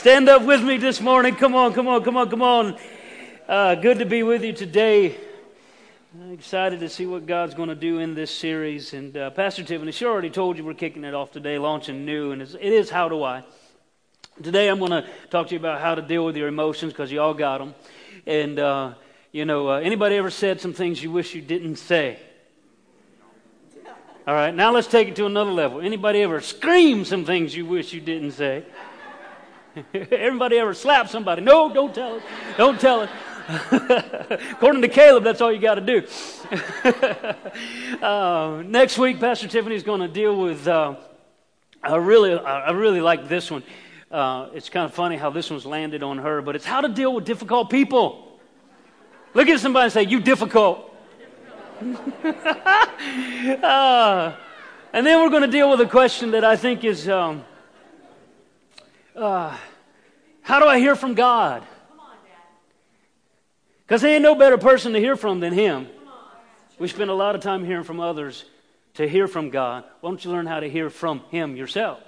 Stand up with me this morning. Come on, come on, come on, come on. Uh, good to be with you today. I'm excited to see what God's going to do in this series. And uh, Pastor Tiffany, she already told you we're kicking it off today, launching new, and it is How Do I? Today I'm going to talk to you about how to deal with your emotions because you all got them. And, uh, you know, uh, anybody ever said some things you wish you didn't say? All right, now let's take it to another level. Anybody ever scream some things you wish you didn't say? Everybody ever slap somebody? No, don't tell it. Don't tell it. According to Caleb, that's all you got to do. uh, next week, Pastor Tiffany is going to deal with. Uh, I really, I really like this one. Uh, it's kind of funny how this one's landed on her, but it's how to deal with difficult people. Look at somebody and say, "You difficult." uh, and then we're going to deal with a question that I think is um, uh, how do I hear from God? Because there ain't no better person to hear from than Him. We spend a lot of time hearing from others to hear from God. Why don't you learn how to hear from Him yourself?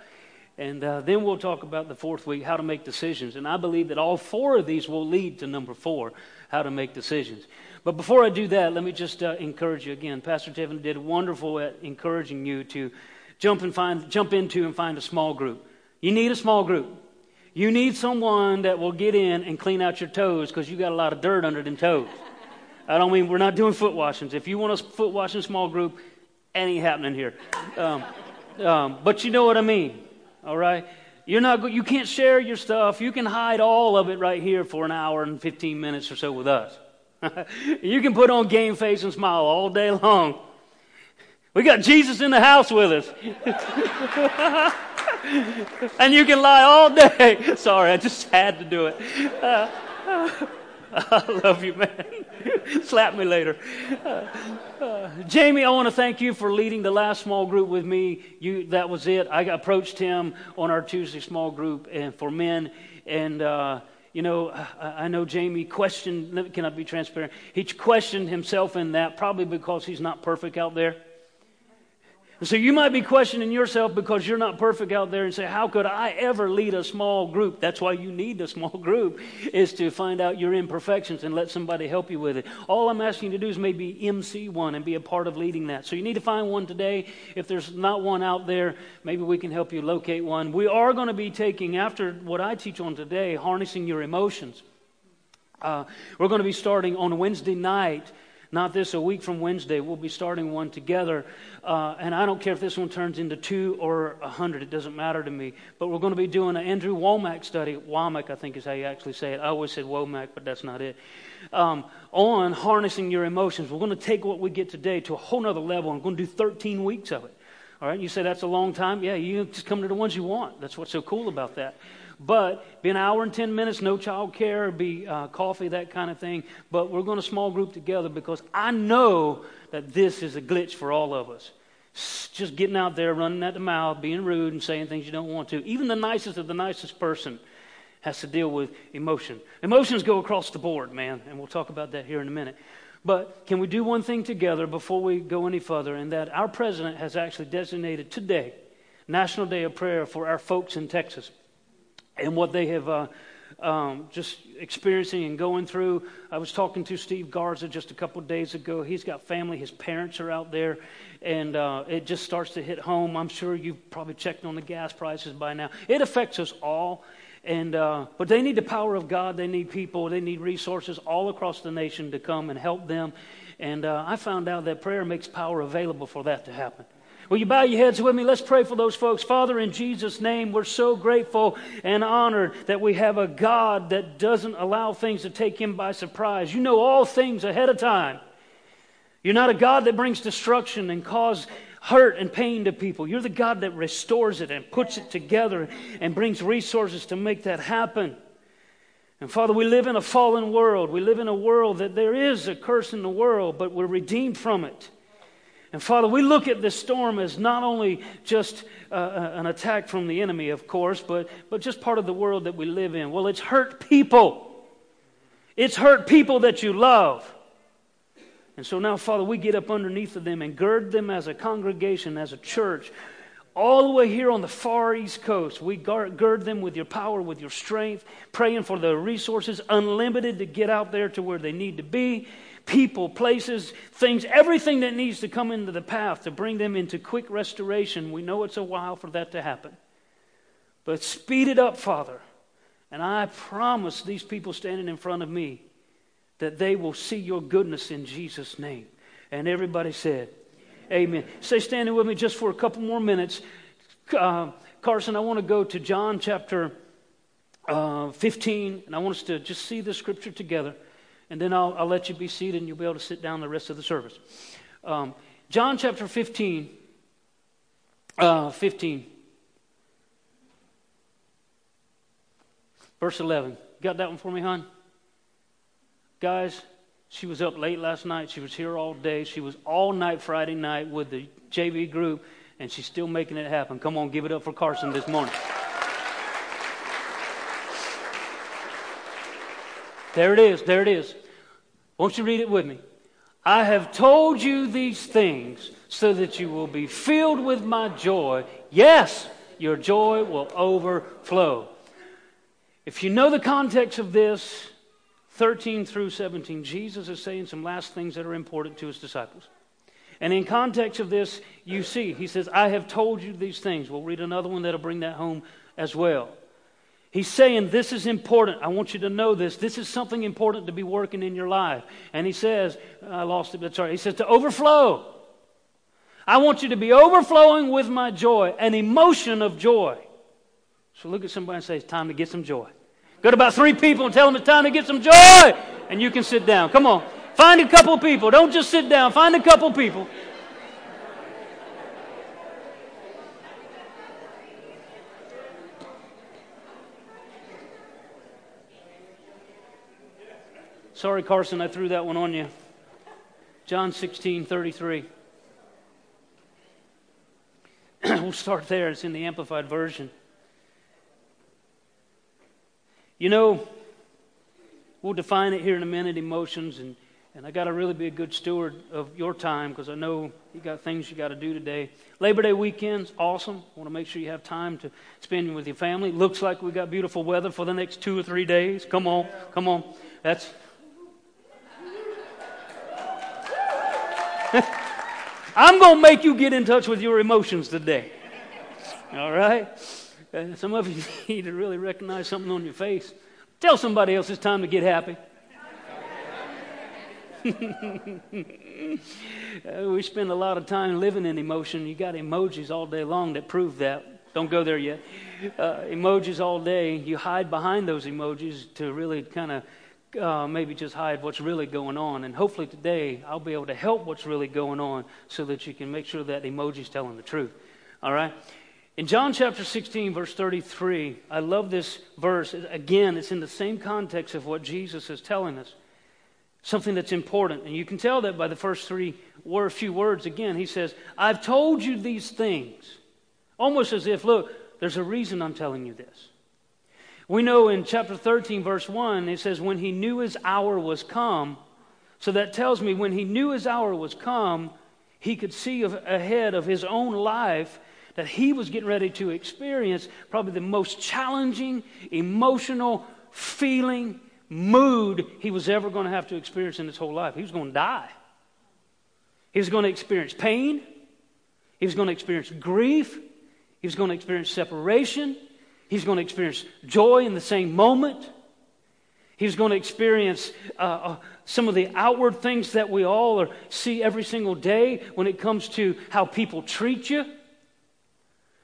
And uh, then we'll talk about the fourth week, how to make decisions. And I believe that all four of these will lead to number four, how to make decisions. But before I do that, let me just uh, encourage you again. Pastor Tiffany did wonderful at encouraging you to jump and find, jump into and find a small group. You need a small group. You need someone that will get in and clean out your toes because you got a lot of dirt under them toes. I don't mean we're not doing foot washings. If you want a foot washing small group, ain't happening here. Um, um, but you know what I mean, all right? You're not, you can't share your stuff. You can hide all of it right here for an hour and 15 minutes or so with us. you can put on game face and smile all day long. We got Jesus in the house with us. and you can lie all day. Sorry, I just had to do it. Uh, I love you, man. Slap me later. Uh, uh, Jamie, I want to thank you for leading the last small group with me. You, that was it. I approached him on our Tuesday small group and for men, and uh, you know, I, I know Jamie questioned. Can I be transparent? He questioned himself in that, probably because he's not perfect out there. So you might be questioning yourself because you're not perfect out there and say, How could I ever lead a small group? That's why you need a small group, is to find out your imperfections and let somebody help you with it. All I'm asking you to do is maybe MC one and be a part of leading that. So you need to find one today. If there's not one out there, maybe we can help you locate one. We are going to be taking, after what I teach on today, harnessing your emotions. Uh, we're going to be starting on Wednesday night not this, a week from Wednesday, we'll be starting one together. Uh, and I don't care if this one turns into two or a hundred, it doesn't matter to me. But we're going to be doing an Andrew Wommack study. Womack, I think is how you actually say it. I always said Womack, but that's not it. Um, on harnessing your emotions. We're going to take what we get today to a whole nother level. I'm going to do 13 weeks of it. All right, you say that's a long time? Yeah, you just come to the ones you want. That's what's so cool about that. But be an hour and 10 minutes, no child care, be uh, coffee, that kind of thing. But we're going to small group together because I know that this is a glitch for all of us. Just getting out there, running at the mouth, being rude, and saying things you don't want to. Even the nicest of the nicest person has to deal with emotion. Emotions go across the board, man, and we'll talk about that here in a minute. But can we do one thing together before we go any further? And that our president has actually designated today National Day of Prayer for our folks in Texas and what they have uh, um, just experiencing and going through. I was talking to Steve Garza just a couple days ago. He's got family, his parents are out there, and uh, it just starts to hit home. I'm sure you've probably checked on the gas prices by now. It affects us all. And, uh, but they need the power of God. They need people. They need resources all across the nation to come and help them. And uh, I found out that prayer makes power available for that to happen. Will you bow your heads with me? Let's pray for those folks. Father, in Jesus' name, we're so grateful and honored that we have a God that doesn't allow things to take him by surprise. You know all things ahead of time. You're not a God that brings destruction and cause hurt and pain to people. You're the God that restores it and puts it together and brings resources to make that happen. And Father, we live in a fallen world. We live in a world that there is a curse in the world, but we're redeemed from it. And Father, we look at this storm as not only just uh, uh, an attack from the enemy, of course, but, but just part of the world that we live in. Well, it's hurt people. It's hurt people that you love. And so now, Father, we get up underneath of them and gird them as a congregation, as a church, all the way here on the far East Coast. We gird them with your power, with your strength, praying for the resources unlimited to get out there to where they need to be. People, places, things, everything that needs to come into the path to bring them into quick restoration. We know it's a while for that to happen. But speed it up, Father. And I promise these people standing in front of me that they will see your goodness in Jesus' name. And everybody said, Amen. Stay standing with me just for a couple more minutes. Uh, Carson, I want to go to John chapter uh, 15, and I want us to just see the scripture together, and then I'll, I'll, let you be seated and you'll be able to sit down the rest of the service. Um, John chapter 15, uh, 15, verse 11. Got that one for me, hon? Guys, she was up late last night. She was here all day. She was all night Friday night with the JV group, and she's still making it happen. Come on, give it up for Carson this morning. There it is. There it is. Won't you read it with me? I have told you these things so that you will be filled with my joy. Yes, your joy will overflow. If you know the context of this, 13 through 17, Jesus is saying some last things that are important to his disciples. And in context of this, you see, he says, I have told you these things. We'll read another one that'll bring that home as well. He's saying, This is important. I want you to know this. This is something important to be working in your life. And he says, I lost it, but sorry. He says, To overflow. I want you to be overflowing with my joy, an emotion of joy. So look at somebody and say, It's time to get some joy. Go to about three people and tell them it's time to get some joy. And you can sit down. Come on. Find a couple people. Don't just sit down. Find a couple people. Sorry, Carson, I threw that one on you. John 16, 33. we'll start there. It's in the Amplified Version. You know, we'll define it here in a minute emotions, and, and I got to really be a good steward of your time because I know you got things you got to do today. Labor Day weekend's awesome. Want to make sure you have time to spend with your family. Looks like we got beautiful weather for the next two or three days. Come on, come on. That's. I'm going to make you get in touch with your emotions today. All right? Uh, some of you need to really recognize something on your face. Tell somebody else it's time to get happy. uh, we spend a lot of time living in emotion. You got emojis all day long that prove that. Don't go there yet. Uh, emojis all day. You hide behind those emojis to really kind of uh, maybe just hide what's really going on. And hopefully today I'll be able to help what's really going on so that you can make sure that emoji's telling the truth. All right? In John chapter 16, verse 33, I love this verse. Again, it's in the same context of what Jesus is telling us. Something that's important. And you can tell that by the first three word, few words. Again, he says, I've told you these things. Almost as if, look, there's a reason I'm telling you this. We know in chapter 13, verse 1, it says, When he knew his hour was come. So that tells me when he knew his hour was come, he could see ahead of his own life that he was getting ready to experience probably the most challenging, emotional, feeling, mood he was ever going to have to experience in his whole life. He was going to die. He was going to experience pain. He was going to experience grief. He was going to experience separation. He was going to experience joy in the same moment. He's going to experience uh, uh, some of the outward things that we all are, see every single day when it comes to how people treat you.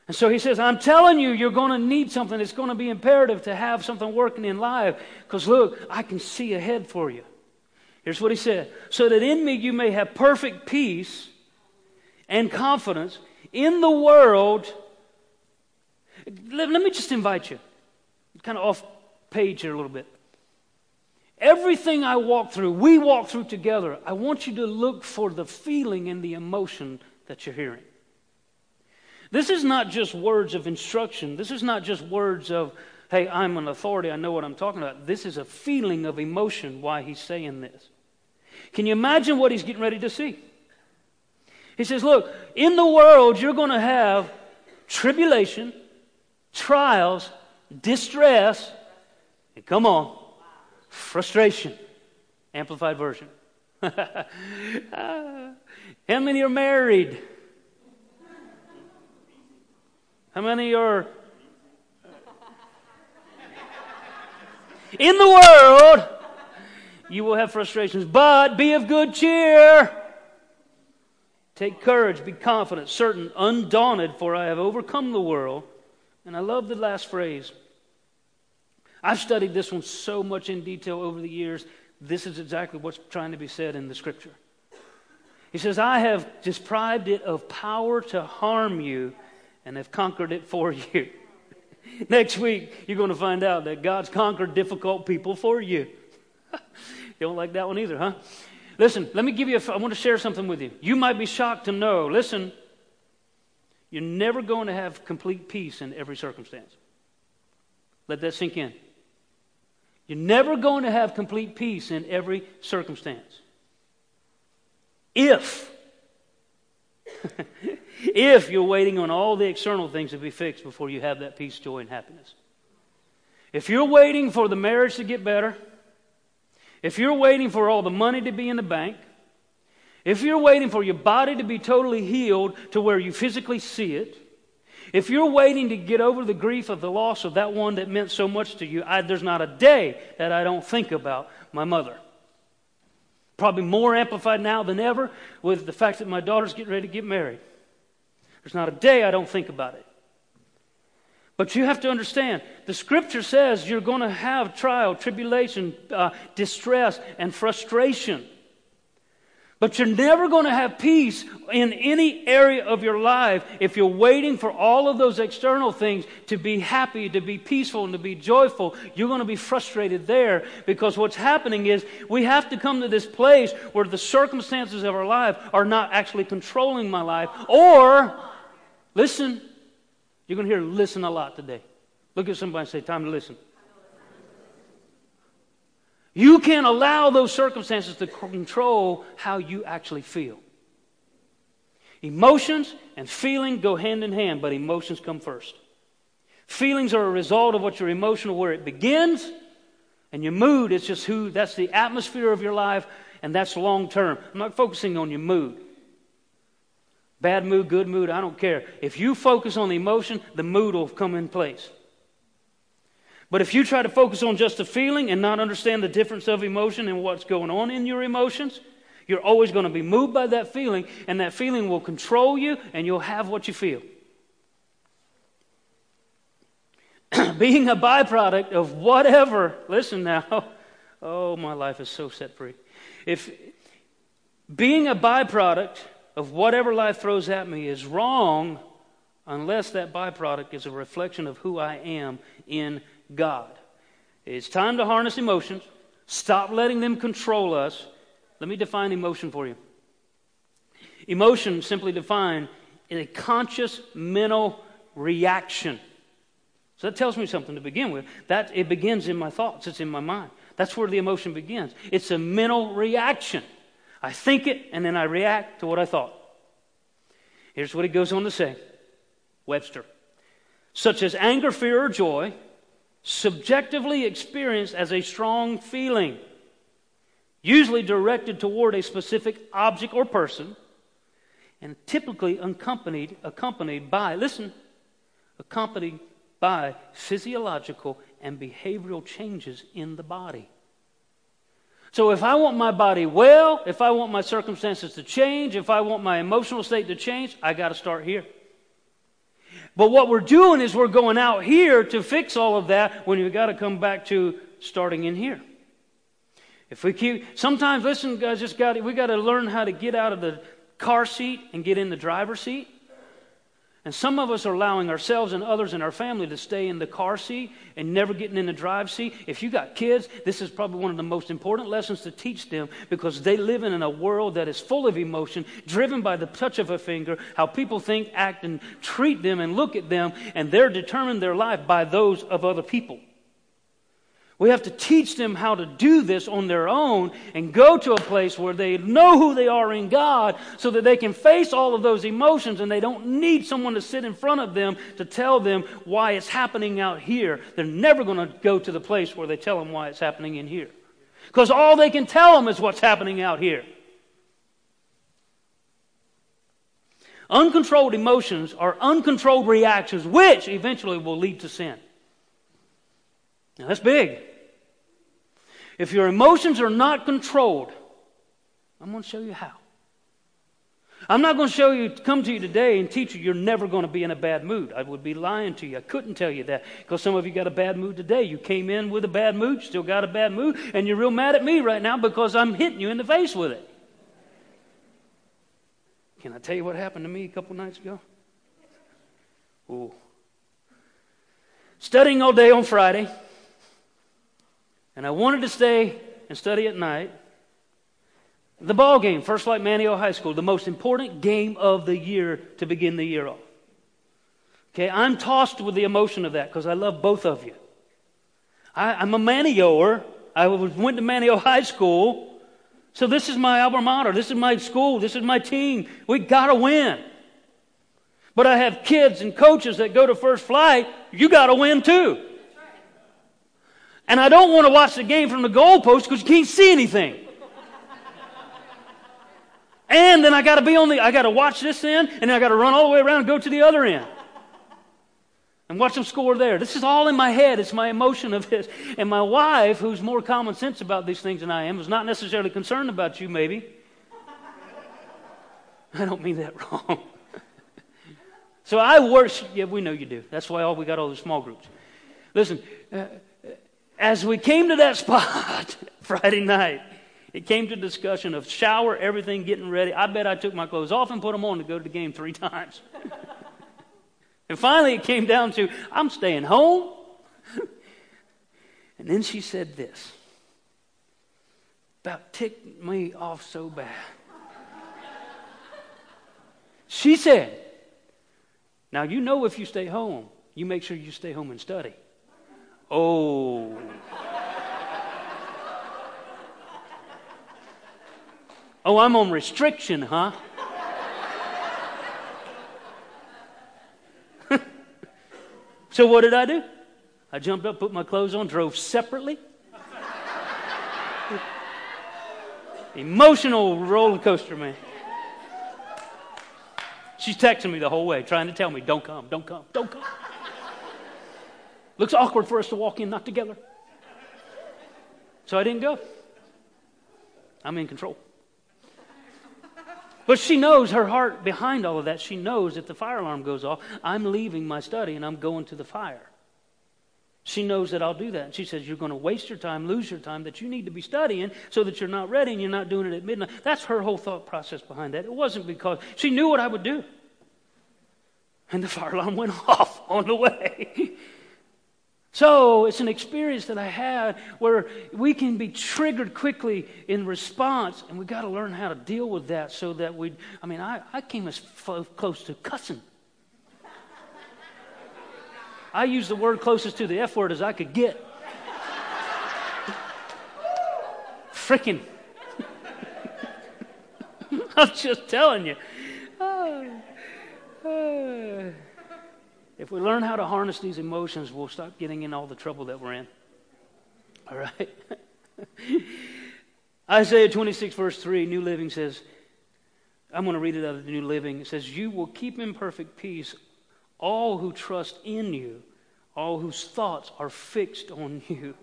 And so he says, I'm telling you, you're going to need something. It's going to be imperative to have something working in life. Because look, I can see ahead for you. Here's what he said So that in me you may have perfect peace and confidence in the world. Let, let me just invite you, kind of off page here a little bit. Everything I walk through, we walk through together, I want you to look for the feeling and the emotion that you're hearing. This is not just words of instruction. This is not just words of, hey, I'm an authority, I know what I'm talking about. This is a feeling of emotion why he's saying this. Can you imagine what he's getting ready to see? He says, Look, in the world, you're going to have tribulation, trials, distress, and come on, frustration. Amplified version. How many are married? How many are in the world? You will have frustrations, but be of good cheer. Take courage, be confident, certain, undaunted, for I have overcome the world. And I love the last phrase. I've studied this one so much in detail over the years. This is exactly what's trying to be said in the scripture. He says, I have deprived it of power to harm you and have conquered it for you. Next week, you're going to find out that God's conquered difficult people for you. you don't like that one either, huh? Listen, let me give you, a, I want to share something with you. You might be shocked to know, listen, you're never going to have complete peace in every circumstance. Let that sink in. You're never going to have complete peace in every circumstance. If, if you're waiting on all the external things to be fixed before you have that peace, joy, and happiness. If you're waiting for the marriage to get better, if you're waiting for all the money to be in the bank, if you're waiting for your body to be totally healed to where you physically see it, if you're waiting to get over the grief of the loss of that one that meant so much to you, I, there's not a day that I don't think about my mother. Probably more amplified now than ever with the fact that my daughter's getting ready to get married. There's not a day I don't think about it. But you have to understand, the scripture says you're going to have trial, tribulation, uh, distress, and frustration. But you're never going to have peace in any area of your life if you're waiting for all of those external things to be happy, to be peaceful, and to be joyful. You're going to be frustrated there because what's happening is we have to come to this place where the circumstances of our life are not actually controlling my life. Or, listen, you're going to hear listen a lot today. Look at somebody and say, Time to listen. You can't allow those circumstances to control how you actually feel. Emotions and feeling go hand in hand, but emotions come first. Feelings are a result of what your emotional where it begins, and your mood is just who that's the atmosphere of your life, and that's long term. I'm not focusing on your mood. Bad mood, good mood, I don't care. If you focus on the emotion, the mood will come in place. But if you try to focus on just the feeling and not understand the difference of emotion and what's going on in your emotions, you're always going to be moved by that feeling, and that feeling will control you, and you'll have what you feel. Being a byproduct of whatever, listen now, oh, my life is so set free. If being a byproduct of whatever life throws at me is wrong unless that byproduct is a reflection of who I am in God. It's time to harness emotions. Stop letting them control us. Let me define emotion for you. Emotion, simply defined, is a conscious mental reaction. So that tells me something to begin with. That it begins in my thoughts, it's in my mind. That's where the emotion begins. It's a mental reaction. I think it and then I react to what I thought. Here's what he goes on to say Webster. Such as anger, fear, or joy, subjectively experienced as a strong feeling, usually directed toward a specific object or person, and typically accompanied, accompanied by, listen, accompanied by physiological and behavioral changes in the body. So if I want my body well, if I want my circumstances to change, if I want my emotional state to change, I got to start here. But what we're doing is we're going out here to fix all of that when you've got to come back to starting in here. If we keep, sometimes, listen, guys, just got we got to learn how to get out of the car seat and get in the driver's seat. And some of us are allowing ourselves and others in our family to stay in the car seat and never getting in the drive seat. If you got kids, this is probably one of the most important lessons to teach them because they live in a world that is full of emotion, driven by the touch of a finger, how people think, act, and treat them and look at them, and they're determined their life by those of other people. We have to teach them how to do this on their own and go to a place where they know who they are in God so that they can face all of those emotions and they don't need someone to sit in front of them to tell them why it's happening out here. They're never going to go to the place where they tell them why it's happening in here. Because all they can tell them is what's happening out here. Uncontrolled emotions are uncontrolled reactions, which eventually will lead to sin. Now, that's big. If your emotions are not controlled, I'm going to show you how. I'm not going to show you, come to you today and teach you you're never going to be in a bad mood. I would be lying to you. I couldn't tell you that because some of you got a bad mood today. You came in with a bad mood, still got a bad mood, and you're real mad at me right now because I'm hitting you in the face with it. Can I tell you what happened to me a couple nights ago? Ooh. Studying all day on Friday and I wanted to stay and study at night. The ball game, First Flight Manteo High School, the most important game of the year to begin the year off. Okay, I'm tossed with the emotion of that because I love both of you. I, am a Manteoer. I went to Manteo High School. So this is my alma mater. This is my school. This is my team. We got to win. But I have kids and coaches that go to First Flight. You got to win too. And I don't want to watch the game from the goalpost because you can't see anything. And then I got to be on the, I got to watch this end, and then I got to run all the way around and go to the other end. And watch them score there. This is all in my head. It's my emotion of this. And my wife, who's more common sense about these things than I am, is not necessarily concerned about you, maybe. I don't mean that wrong. so I worship. Yeah, we know you do. That's why all we got all the small groups. Listen, uh, as we came to that spot Friday night, it came to discussion of shower, everything, getting ready. I bet I took my clothes off and put them on to go to the game three times. and finally, it came down to I'm staying home. and then she said this about ticked me off so bad. She said, Now, you know, if you stay home, you make sure you stay home and study. Oh. Oh, I'm on restriction, huh? so what did I do? I jumped up, put my clothes on, drove separately. Emotional roller coaster, man. She's texting me the whole way, trying to tell me, don't come, don't come, don't come. Looks awkward for us to walk in not together. So I didn't go. I'm in control. But she knows her heart behind all of that. She knows if the fire alarm goes off, I'm leaving my study and I'm going to the fire. She knows that I'll do that. And she says, You're going to waste your time, lose your time that you need to be studying so that you're not ready and you're not doing it at midnight. That's her whole thought process behind that. It wasn't because she knew what I would do. And the fire alarm went off on the way. So it's an experience that I had where we can be triggered quickly in response, and we've got to learn how to deal with that so that we. I mean, I, I came as f- close to cussing. I used the word closest to the F word as I could get. Freaking. I'm just telling you. Oh. Oh. If we learn how to harness these emotions, we'll stop getting in all the trouble that we're in. All right? Isaiah 26, verse 3, New Living says, I'm going to read it out of the New Living. It says, You will keep in perfect peace all who trust in you, all whose thoughts are fixed on you.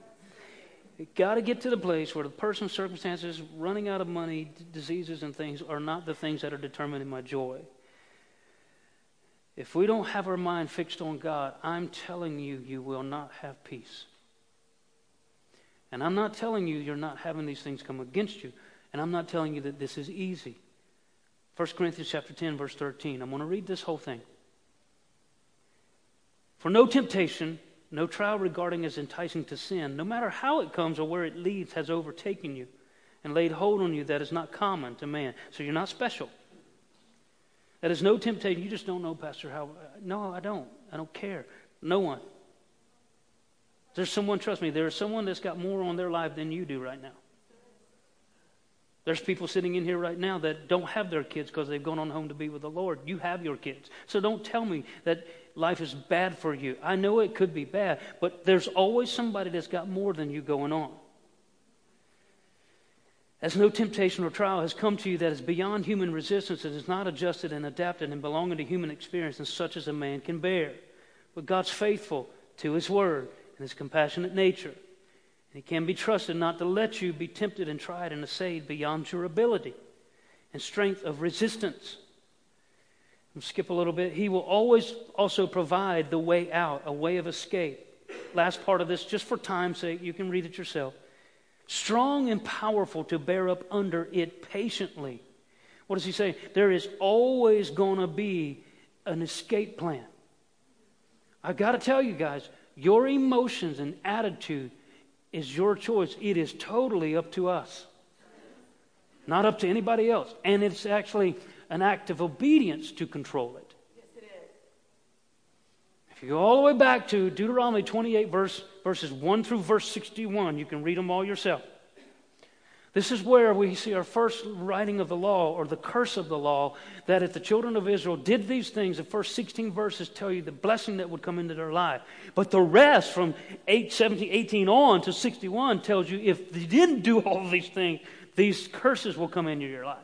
You got to get to the place where the person's circumstances, running out of money, diseases, and things are not the things that are determining my joy. If we don't have our mind fixed on God, I'm telling you, you will not have peace. And I'm not telling you you're not having these things come against you. And I'm not telling you that this is easy. 1 Corinthians chapter 10, verse 13. I'm going to read this whole thing. For no temptation, no trial regarding as enticing to sin, no matter how it comes or where it leads, has overtaken you and laid hold on you that is not common to man. So you're not special. That is no temptation. You just don't know, Pastor, how. Uh, no, I don't. I don't care. No one. There's someone, trust me, there's someone that's got more on their life than you do right now. There's people sitting in here right now that don't have their kids because they've gone on home to be with the Lord. You have your kids. So don't tell me that life is bad for you. I know it could be bad, but there's always somebody that's got more than you going on. As no temptation or trial has come to you that is beyond human resistance and is not adjusted and adapted and belonging to human experience, and such as a man can bear. But God's faithful to his word and his compassionate nature. And he can be trusted not to let you be tempted and tried and assayed beyond your ability and strength of resistance. I'll skip a little bit. He will always also provide the way out, a way of escape. Last part of this, just for time's sake, you can read it yourself. Strong and powerful to bear up under it patiently. What does he say? There is always going to be an escape plan. I've got to tell you guys, your emotions and attitude is your choice. It is totally up to us, not up to anybody else. And it's actually an act of obedience to control it. If you go all the way back to Deuteronomy 28, verse, verses 1 through verse 61, you can read them all yourself. This is where we see our first writing of the law or the curse of the law that if the children of Israel did these things, the first 16 verses tell you the blessing that would come into their life. But the rest from 8, 17, 18 on to 61 tells you if they didn't do all these things, these curses will come into your life.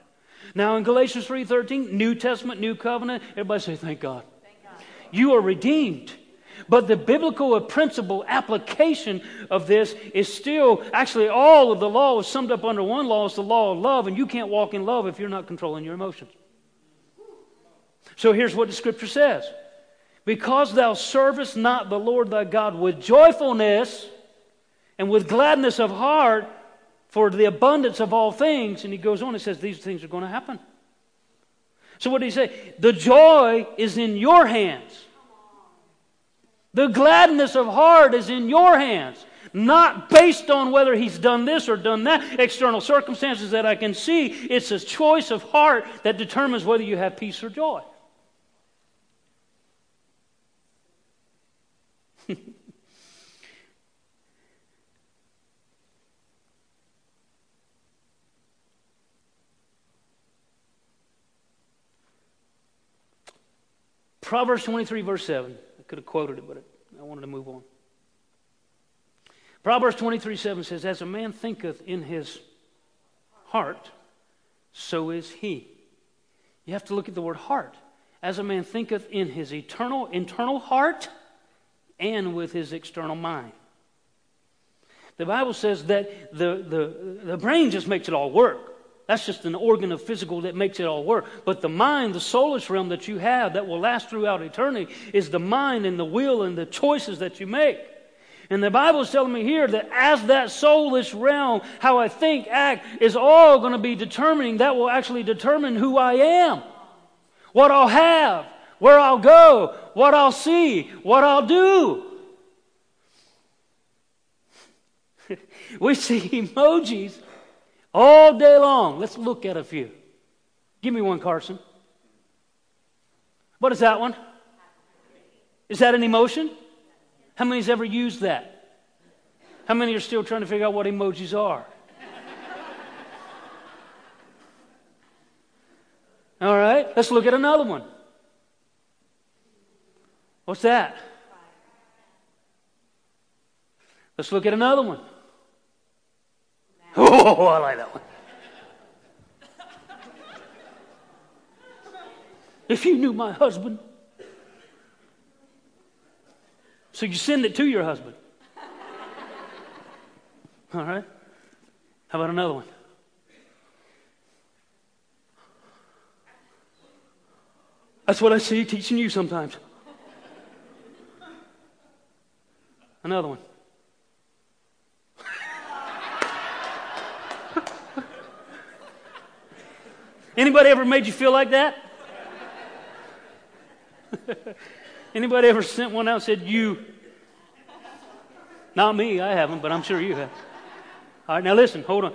Now in Galatians 3:13, New Testament, New Covenant, everybody say thank God. You are redeemed. But the biblical principle application of this is still, actually, all of the law is summed up under one law is the law of love, and you can't walk in love if you're not controlling your emotions. So here's what the scripture says Because thou servest not the Lord thy God with joyfulness and with gladness of heart for the abundance of all things, and he goes on and says, These things are going to happen. So what did he say? The joy is in your hands. The gladness of heart is in your hands, not based on whether he's done this or done that, external circumstances that I can see. It's a choice of heart that determines whether you have peace or joy. Proverbs 23, verse 7 I could have quoted it, but I wanted to move on. Proverbs 23 7 says, As a man thinketh in his heart, so is he. You have to look at the word heart. As a man thinketh in his eternal, internal heart and with his external mind. The Bible says that the, the, the brain just makes it all work. That's just an organ of physical that makes it all work. But the mind, the soulish realm that you have that will last throughout eternity is the mind and the will and the choices that you make. And the Bible is telling me here that as that soulish realm, how I think, act, is all going to be determining, that will actually determine who I am, what I'll have, where I'll go, what I'll see, what I'll do. we see emojis all day long. Let's look at a few. Give me one, Carson. What is that one? Is that an emotion? How many's ever used that? How many are still trying to figure out what emojis are? All right, let's look at another one. What's that? Let's look at another one. Oh, I like that one. If you knew my husband. So you send it to your husband. All right? How about another one? That's what I see teaching you sometimes. Another one. Anybody ever made you feel like that? Anybody ever sent one out and said, You? Not me, I haven't, but I'm sure you have. All right, now listen, hold on.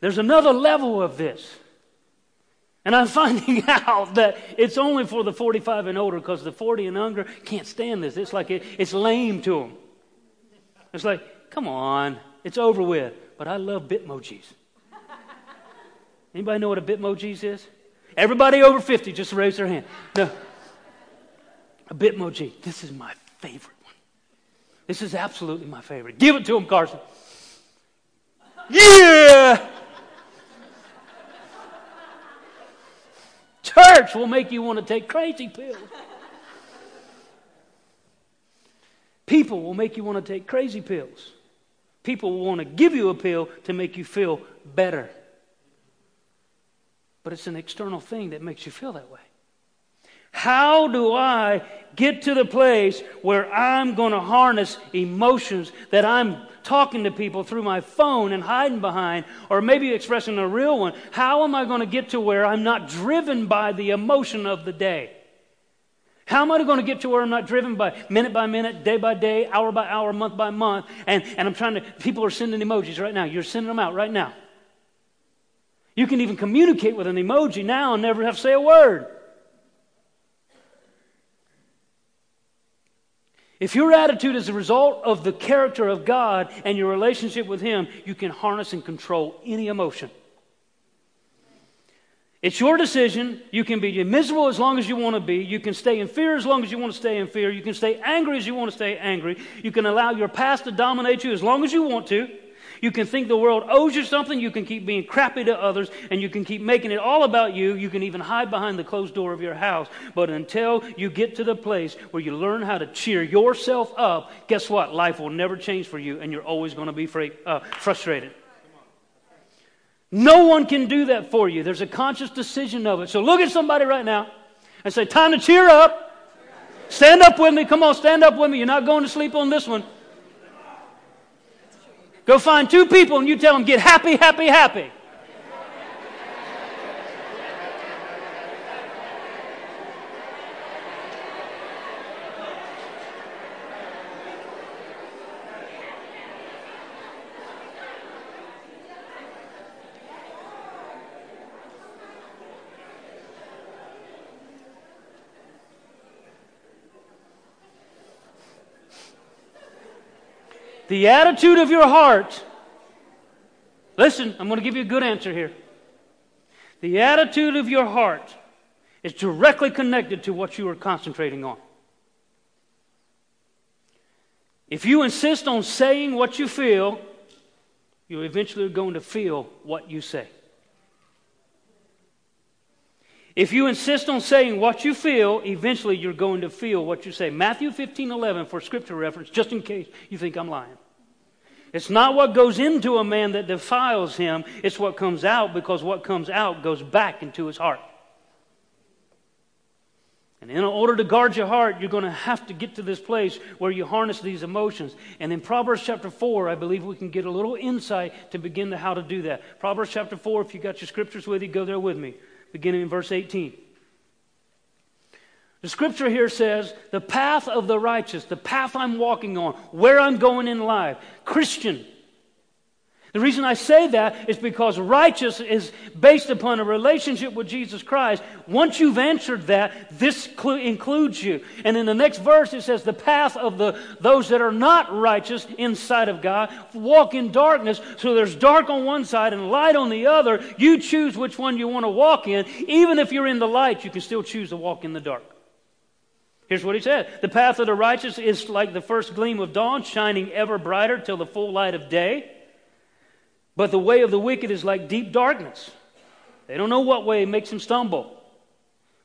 There's another level of this. And I'm finding out that it's only for the 45 and older because the 40 and younger can't stand this. It's like it, it's lame to them. It's like, come on, it's over with. But I love Bitmojis. Anybody know what a Bitmojis is? Everybody over 50, just raise their hand. No. A Bitmoji. This is my favorite one. This is absolutely my favorite. Give it to him, Carson. Yeah! Church will make you want to take crazy pills. People will make you want to take crazy pills. People will want to give you a pill to make you feel better. But it's an external thing that makes you feel that way. How do I get to the place where I'm going to harness emotions that I'm talking to people through my phone and hiding behind, or maybe expressing a real one? How am I going to get to where I'm not driven by the emotion of the day? How am I going to get to where I'm not driven by minute by minute, day by day, hour by hour, month by month? And, and I'm trying to, people are sending emojis right now. You're sending them out right now. You can even communicate with an emoji now and never have to say a word. If your attitude is a result of the character of God and your relationship with Him, you can harness and control any emotion. It's your decision. You can be miserable as long as you want to be. You can stay in fear as long as you want to stay in fear. You can stay angry as you want to stay angry. You can allow your past to dominate you as long as you want to. You can think the world owes you something. You can keep being crappy to others, and you can keep making it all about you. You can even hide behind the closed door of your house. But until you get to the place where you learn how to cheer yourself up, guess what? Life will never change for you, and you're always going to be uh, frustrated. No one can do that for you. There's a conscious decision of it. So look at somebody right now and say, Time to cheer up. Stand up with me. Come on, stand up with me. You're not going to sleep on this one. Go find two people and you tell them, get happy, happy, happy. The attitude of your heart, listen, I'm going to give you a good answer here. The attitude of your heart is directly connected to what you are concentrating on. If you insist on saying what you feel, you're eventually going to feel what you say. If you insist on saying what you feel, eventually you're going to feel what you say. Matthew 15 11 for scripture reference, just in case you think I'm lying. It's not what goes into a man that defiles him, it's what comes out because what comes out goes back into his heart. And in order to guard your heart, you're going to have to get to this place where you harness these emotions. And in Proverbs chapter 4, I believe we can get a little insight to begin to how to do that. Proverbs chapter 4, if you got your scriptures with you, go there with me beginning in verse 18. The scripture here says, the path of the righteous, the path I'm walking on, where I'm going in life, Christian, the reason I say that is because righteous is based upon a relationship with Jesus Christ. Once you've answered that, this cl- includes you. And in the next verse, it says, The path of the, those that are not righteous inside of God walk in darkness. So there's dark on one side and light on the other. You choose which one you want to walk in. Even if you're in the light, you can still choose to walk in the dark. Here's what he said The path of the righteous is like the first gleam of dawn, shining ever brighter till the full light of day. But the way of the wicked is like deep darkness. They don't know what way makes them stumble.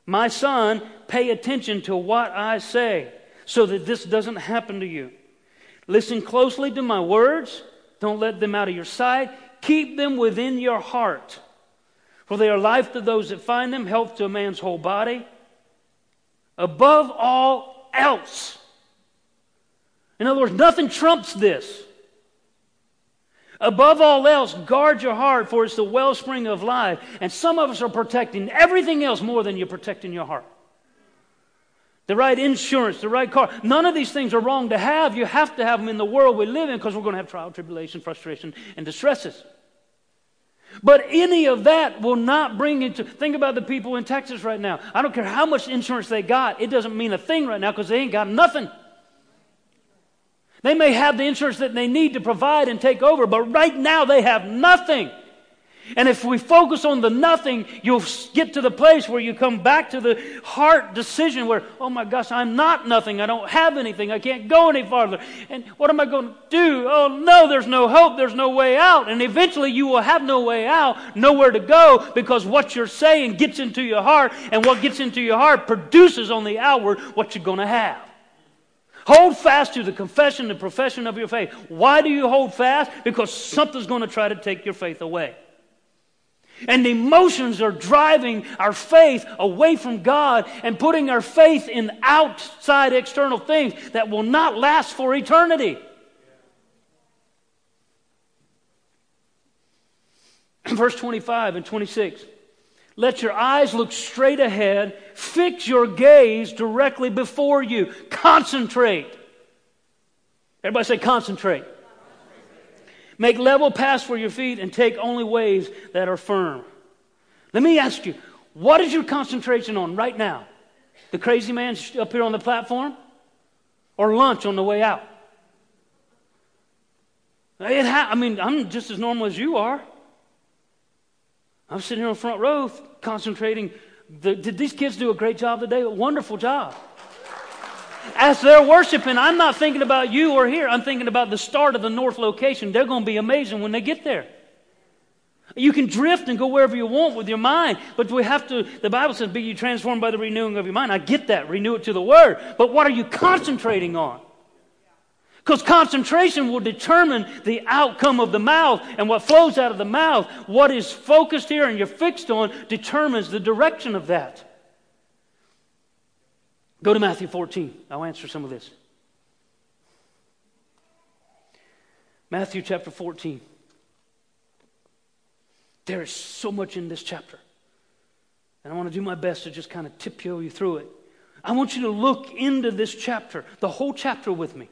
My son, pay attention to what I say so that this doesn't happen to you. Listen closely to my words. Don't let them out of your sight. Keep them within your heart. For they are life to those that find them, health to a man's whole body. Above all else. In other words, nothing trumps this. Above all else, guard your heart, for it's the wellspring of life. And some of us are protecting everything else more than you're protecting your heart. The right insurance, the right car. None of these things are wrong to have. You have to have them in the world we live in because we're going to have trial, tribulation, frustration, and distresses. But any of that will not bring you to. Think about the people in Texas right now. I don't care how much insurance they got, it doesn't mean a thing right now because they ain't got nothing. They may have the insurance that they need to provide and take over, but right now they have nothing. And if we focus on the nothing, you'll get to the place where you come back to the heart decision where, oh my gosh, I'm not nothing. I don't have anything. I can't go any farther. And what am I going to do? Oh no, there's no hope. There's no way out. And eventually you will have no way out, nowhere to go because what you're saying gets into your heart and what gets into your heart produces on the outward what you're going to have. Hold fast to the confession and profession of your faith. Why do you hold fast? Because something's going to try to take your faith away. And emotions are driving our faith away from God and putting our faith in outside external things that will not last for eternity. Verse 25 and 26. Let your eyes look straight ahead. Fix your gaze directly before you. Concentrate. Everybody say concentrate. Make level paths for your feet and take only ways that are firm. Let me ask you, what is your concentration on right now? The crazy man up here on the platform? Or lunch on the way out? Ha- I mean, I'm just as normal as you are. I'm sitting here on the front row concentrating. The, did these kids do a great job today? A wonderful job. As they're worshiping, I'm not thinking about you or here. I'm thinking about the start of the north location. They're going to be amazing when they get there. You can drift and go wherever you want with your mind, but we have to, the Bible says, be you transformed by the renewing of your mind. I get that. Renew it to the Word. But what are you concentrating on? Because concentration will determine the outcome of the mouth and what flows out of the mouth. What is focused here and you're fixed on determines the direction of that. Go to Matthew 14. I'll answer some of this. Matthew chapter 14. There is so much in this chapter. And I want to do my best to just kind of tiptoe you through it. I want you to look into this chapter, the whole chapter with me.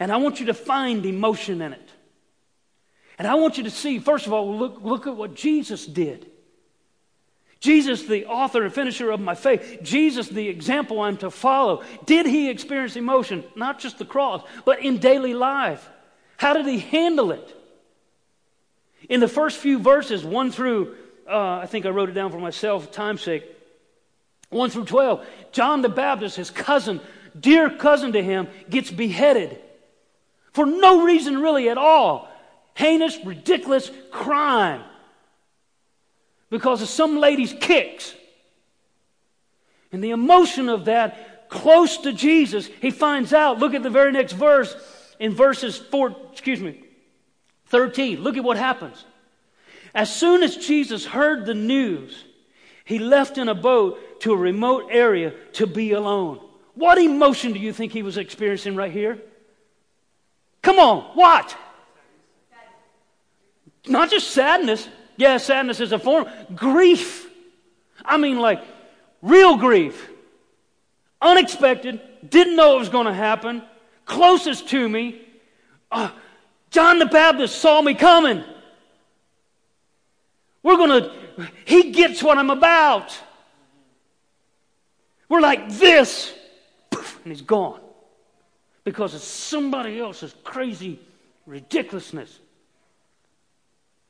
And I want you to find emotion in it. And I want you to see, first of all, look, look at what Jesus did. Jesus, the author and finisher of my faith, Jesus, the example I'm to follow, did he experience emotion? Not just the cross, but in daily life. How did he handle it? In the first few verses, 1 through, uh, I think I wrote it down for myself, time's sake, 1 through 12, John the Baptist, his cousin, dear cousin to him, gets beheaded for no reason really at all. Heinous, ridiculous crime because of some lady's kicks. And the emotion of that, close to Jesus, he finds out. Look at the very next verse in verses 4, excuse me, 13. Look at what happens. As soon as Jesus heard the news, he left in a boat to a remote area to be alone. What emotion do you think he was experiencing right here? Come on, what? Not just sadness, yeah, sadness is a form. Grief. I mean, like real grief. Unexpected. Didn't know it was going to happen. Closest to me. Uh, John the Baptist saw me coming. We're going to, he gets what I'm about. We're like this. And he's gone. Because of somebody else's crazy ridiculousness.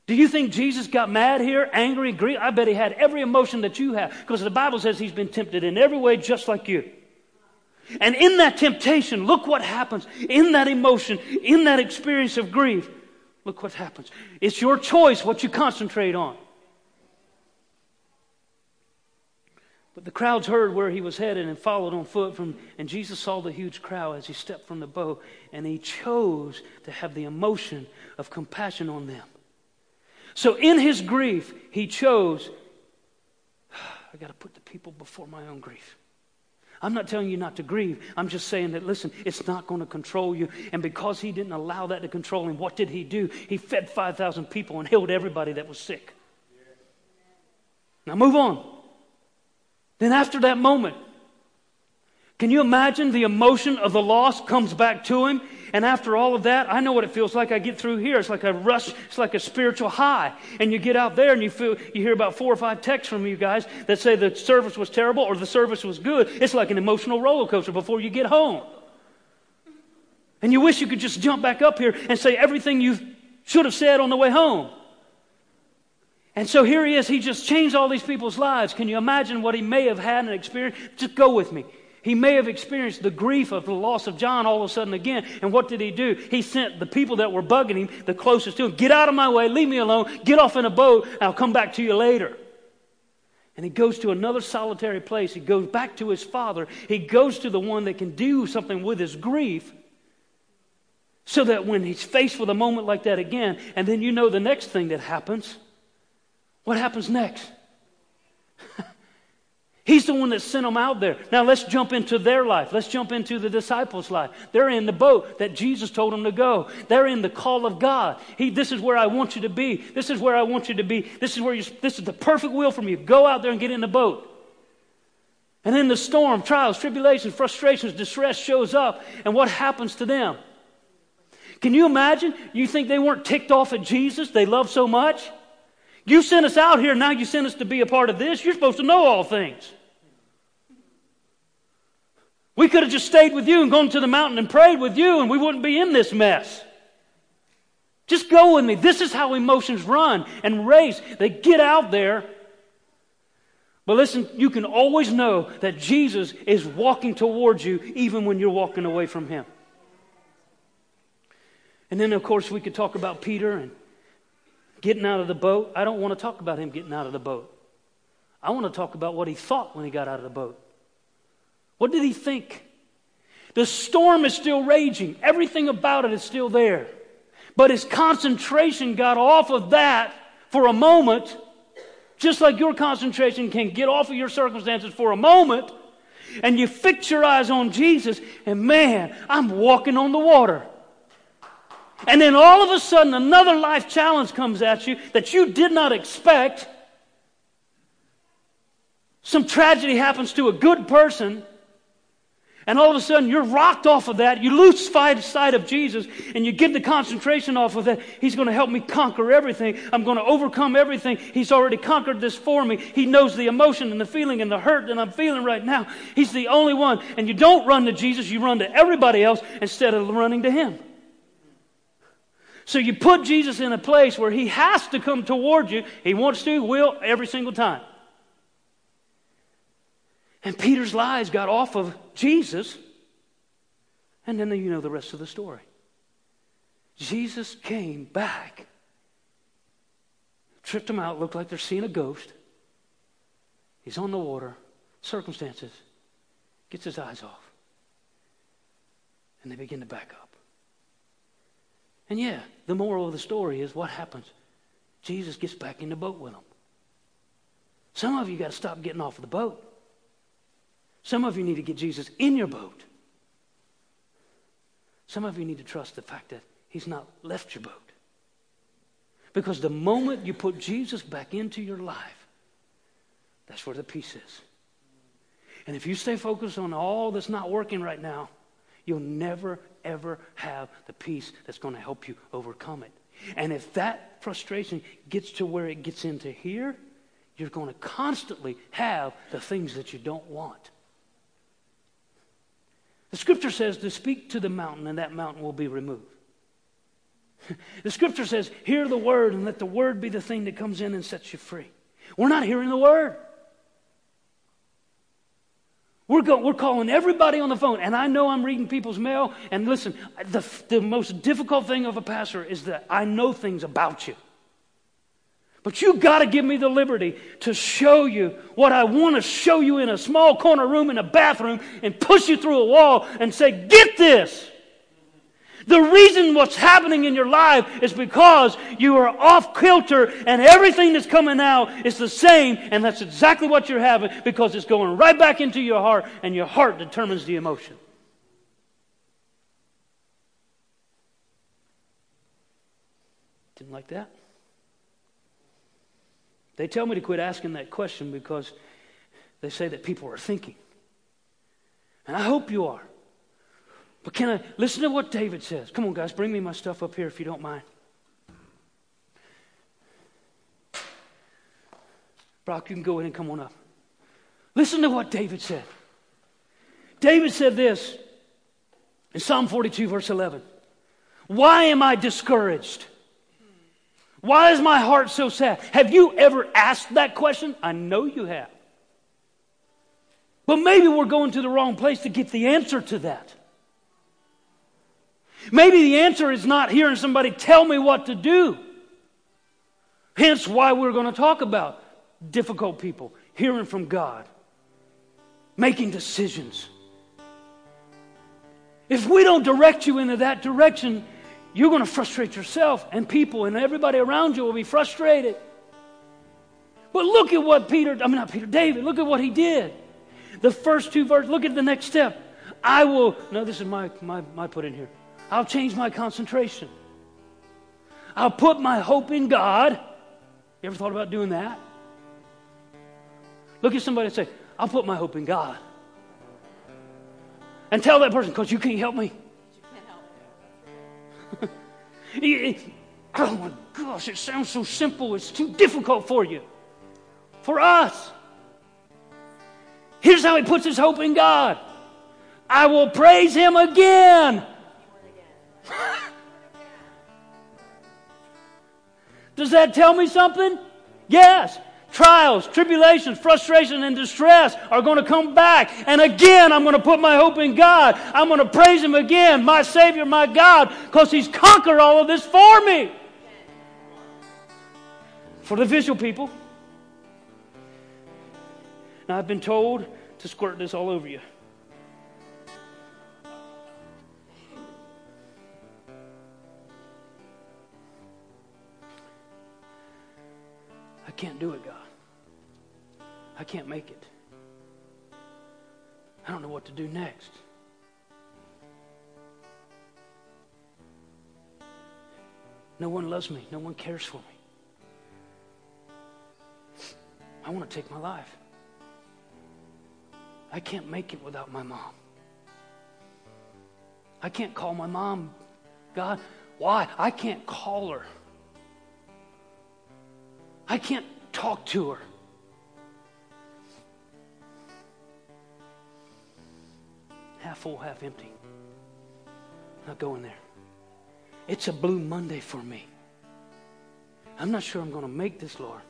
Do you think Jesus got mad here, angry, grief? I bet he had every emotion that you have because the Bible says he's been tempted in every way just like you. And in that temptation, look what happens. In that emotion, in that experience of grief, look what happens. It's your choice what you concentrate on. But the crowds heard where he was headed and followed on foot from and Jesus saw the huge crowd as he stepped from the boat and he chose to have the emotion of compassion on them. So in his grief, he chose, I got to put the people before my own grief. I'm not telling you not to grieve. I'm just saying that, listen, it's not going to control you. And because he didn't allow that to control him, what did he do? He fed 5,000 people and healed everybody that was sick. Now move on. Then after that moment, can you imagine the emotion of the loss comes back to him? And after all of that, I know what it feels like. I get through here. It's like a rush. It's like a spiritual high. And you get out there and you feel, you hear about four or five texts from you guys that say the service was terrible or the service was good. It's like an emotional roller coaster before you get home. And you wish you could just jump back up here and say everything you should have said on the way home. And so here he is. He just changed all these people's lives. Can you imagine what he may have had and experienced? Just go with me. He may have experienced the grief of the loss of John all of a sudden again. And what did he do? He sent the people that were bugging him, the closest to him, get out of my way, leave me alone, get off in a boat, I'll come back to you later. And he goes to another solitary place. He goes back to his father. He goes to the one that can do something with his grief so that when he's faced with a moment like that again, and then you know the next thing that happens. What happens next? He's the one that sent them out there. Now let's jump into their life. Let's jump into the disciples' life. They're in the boat that Jesus told them to go. They're in the call of God. He, this is where I want you to be. This is where I want you to be. This is where you, this is the perfect will for you. Go out there and get in the boat. And then the storm, trials, tribulations, frustrations, distress shows up. And what happens to them? Can you imagine? You think they weren't ticked off at Jesus? They love so much? You sent us out here, now you sent us to be a part of this. You're supposed to know all things. We could have just stayed with you and gone to the mountain and prayed with you, and we wouldn't be in this mess. Just go with me. This is how emotions run and race. They get out there. But listen, you can always know that Jesus is walking towards you even when you're walking away from him. And then, of course, we could talk about Peter and getting out of the boat. I don't want to talk about him getting out of the boat. I want to talk about what he thought when he got out of the boat. What did he think? The storm is still raging, everything about it is still there. But his concentration got off of that for a moment, just like your concentration can get off of your circumstances for a moment, and you fix your eyes on Jesus, and man, I'm walking on the water. And then all of a sudden, another life challenge comes at you that you did not expect. Some tragedy happens to a good person, and all of a sudden you're rocked off of that. You lose sight of Jesus, and you get the concentration off of that. He's going to help me conquer everything. I'm going to overcome everything. He's already conquered this for me. He knows the emotion and the feeling and the hurt that I'm feeling right now. He's the only one. And you don't run to Jesus, you run to everybody else instead of running to Him. So you put Jesus in a place where he has to come toward you. He wants to, will, every single time. And Peter's lies got off of Jesus. And then you know the rest of the story. Jesus came back, tripped them out, looked like they're seeing a ghost. He's on the water, circumstances, gets his eyes off. And they begin to back up. And yeah, the moral of the story is what happens? Jesus gets back in the boat with them. Some of you got to stop getting off of the boat. Some of you need to get Jesus in your boat. Some of you need to trust the fact that he's not left your boat. Because the moment you put Jesus back into your life, that's where the peace is. And if you stay focused on all that's not working right now, you'll never, ever have the peace that's going to help you overcome it. And if that frustration gets to where it gets into here, you're going to constantly have the things that you don't want. The scripture says to speak to the mountain, and that mountain will be removed. the scripture says, hear the word, and let the word be the thing that comes in and sets you free. We're not hearing the word. We're, go, we're calling everybody on the phone, and I know I'm reading people's mail. And listen, the, the most difficult thing of a pastor is that I know things about you. But you got to give me the liberty to show you what I want to show you in a small corner room in a bathroom and push you through a wall and say, Get this. The reason what's happening in your life is because you are off kilter and everything that's coming out is the same, and that's exactly what you're having because it's going right back into your heart, and your heart determines the emotion. Didn't like that? They tell me to quit asking that question because they say that people are thinking. And I hope you are. But can I listen to what David says? Come on, guys, bring me my stuff up here if you don't mind. Brock, you can go in and come on up. Listen to what David said. David said this In Psalm 42, verse 11, why am I discouraged? Why is my heart so sad? Have you ever asked that question? I know you have. But maybe we're going to the wrong place to get the answer to that. Maybe the answer is not hearing somebody tell me what to do. Hence, why we're going to talk about difficult people, hearing from God, making decisions. If we don't direct you into that direction, you're going to frustrate yourself, and people and everybody around you will be frustrated. But look at what Peter, I mean, not Peter, David, look at what he did. The first two verses, look at the next step. I will, no, this is my, my, my put in here. I'll change my concentration. I'll put my hope in God. You ever thought about doing that? Look at somebody and say, I'll put my hope in God. And tell that person, because you can't help me. oh my gosh, it sounds so simple. It's too difficult for you. For us. Here's how he puts his hope in God I will praise him again. Does that tell me something? Yes. Trials, tribulations, frustration, and distress are going to come back. And again, I'm going to put my hope in God. I'm going to praise Him again, my Savior, my God, because He's conquered all of this for me. For the visual people. Now, I've been told to squirt this all over you. Can't do it, God. I can't make it. I don't know what to do next. No one loves me. No one cares for me. I want to take my life. I can't make it without my mom. I can't call my mom. God, why? I can't call her. I can't talk to her. Half full, half empty. Not going there. It's a blue Monday for me. I'm not sure I'm going to make this, Lord.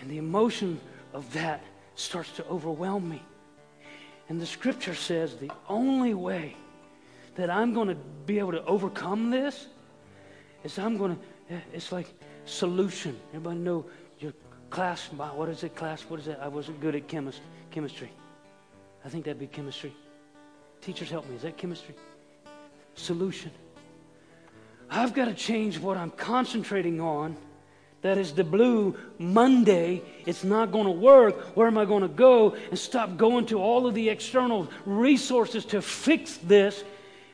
And the emotion of that starts to overwhelm me. And the scripture says the only way that I'm going to be able to overcome this is I'm going to, eh, it's like solution. Everybody know your class, what is it, class? What is that? I wasn't good at chemist, chemistry. I think that'd be chemistry. Teachers, help me. Is that chemistry? Solution. I've got to change what I'm concentrating on that is the blue Monday. It's not going to work. Where am I going to go? And stop going to all of the external resources to fix this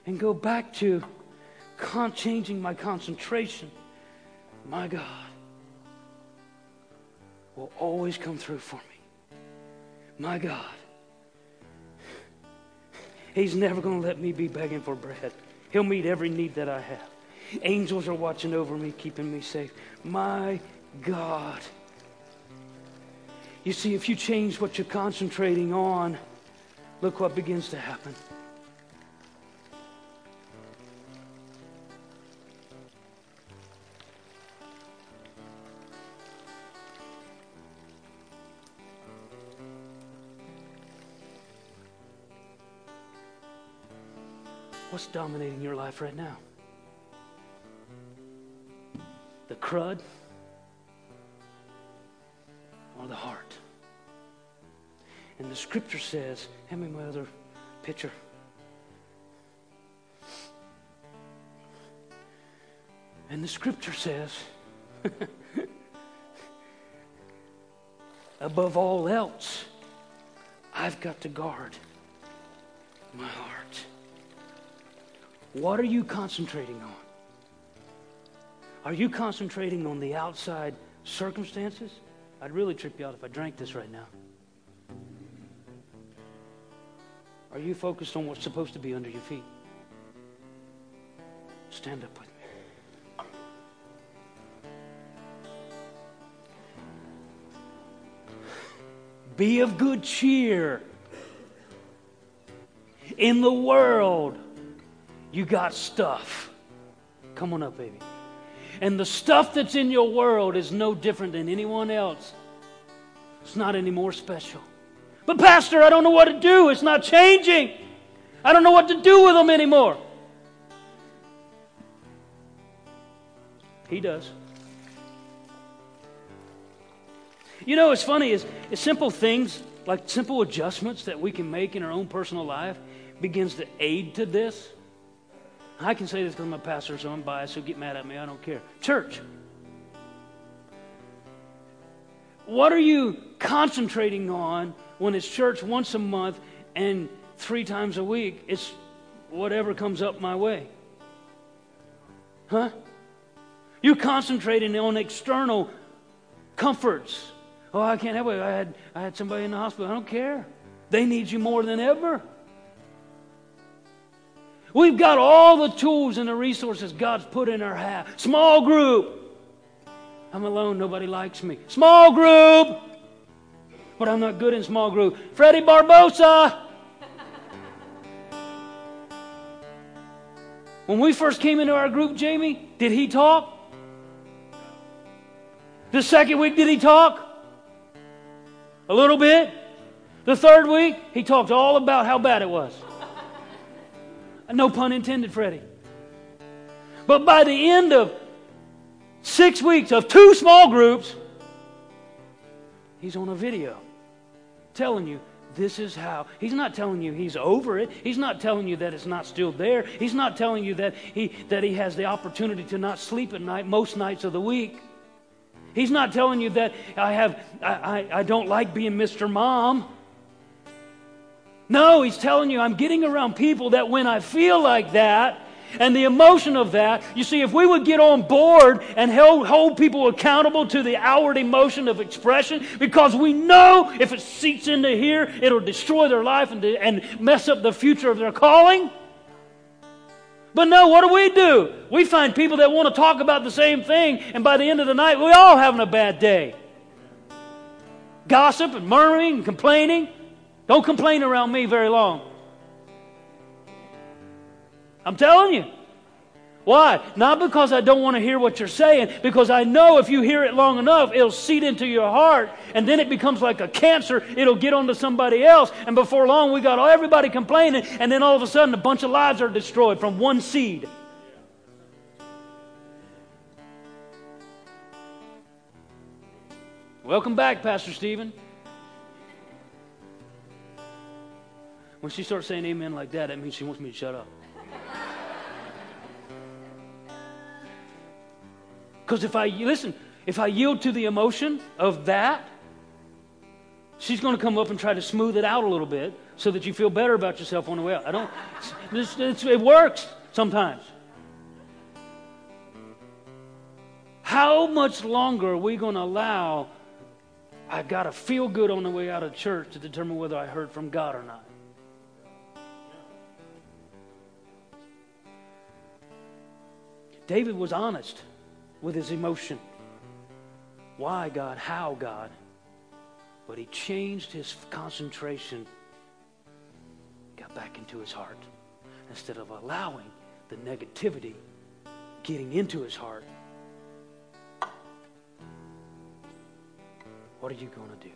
and go back to con- changing my concentration. My God will always come through for me. My God. He's never going to let me be begging for bread. He'll meet every need that I have. Angels are watching over me, keeping me safe. My God. You see, if you change what you're concentrating on, look what begins to happen. What's dominating your life right now? the crud or the heart. And the scripture says, hand me my other picture. And the scripture says, above all else, I've got to guard my heart. What are you concentrating on? Are you concentrating on the outside circumstances? I'd really trip you out if I drank this right now. Are you focused on what's supposed to be under your feet? Stand up with me. Be of good cheer. In the world, you got stuff. Come on up, baby. And the stuff that's in your world is no different than anyone else. It's not any more special. But, Pastor, I don't know what to do. It's not changing. I don't know what to do with them anymore. He does. You know, it's funny is, is simple things like simple adjustments that we can make in our own personal life begins to aid to this. I can say this because I'm a pastor, so I'm biased, so get mad at me. I don't care. Church. What are you concentrating on when it's church once a month and three times a week? It's whatever comes up my way. Huh? You're concentrating on external comforts. Oh, I can't help it. I had, I had somebody in the hospital. I don't care. They need you more than ever. We've got all the tools and the resources God's put in our hat. Small group. I'm alone. Nobody likes me. Small group. But I'm not good in small group. Freddie Barbosa. When we first came into our group, Jamie, did he talk? The second week, did he talk? A little bit. The third week, he talked all about how bad it was. No pun intended, Freddie. But by the end of six weeks of two small groups, he's on a video telling you this is how. He's not telling you he's over it. He's not telling you that it's not still there. He's not telling you that he, that he has the opportunity to not sleep at night most nights of the week. He's not telling you that I, have, I, I, I don't like being Mr. Mom. No, he's telling you, I'm getting around people that when I feel like that, and the emotion of that, you see, if we would get on board and hold, hold people accountable to the outward emotion of expression, because we know if it seeps into here, it'll destroy their life and, and mess up the future of their calling. But no, what do we do? We find people that want to talk about the same thing, and by the end of the night, we're all having a bad day. Gossip and murmuring and complaining. Don't complain around me very long. I'm telling you. Why? Not because I don't want to hear what you're saying, because I know if you hear it long enough, it'll seep into your heart, and then it becomes like a cancer. It'll get onto somebody else, and before long, we got everybody complaining, and then all of a sudden, a bunch of lives are destroyed from one seed. Welcome back, Pastor Stephen. When she starts saying amen like that, that means she wants me to shut up. Because if I, listen, if I yield to the emotion of that, she's going to come up and try to smooth it out a little bit so that you feel better about yourself on the way out. I don't, it's, it's, it works sometimes. How much longer are we going to allow I got to feel good on the way out of church to determine whether I heard from God or not? David was honest with his emotion. Why, God? How, God? But he changed his concentration, got back into his heart. Instead of allowing the negativity getting into his heart, what are you going to do?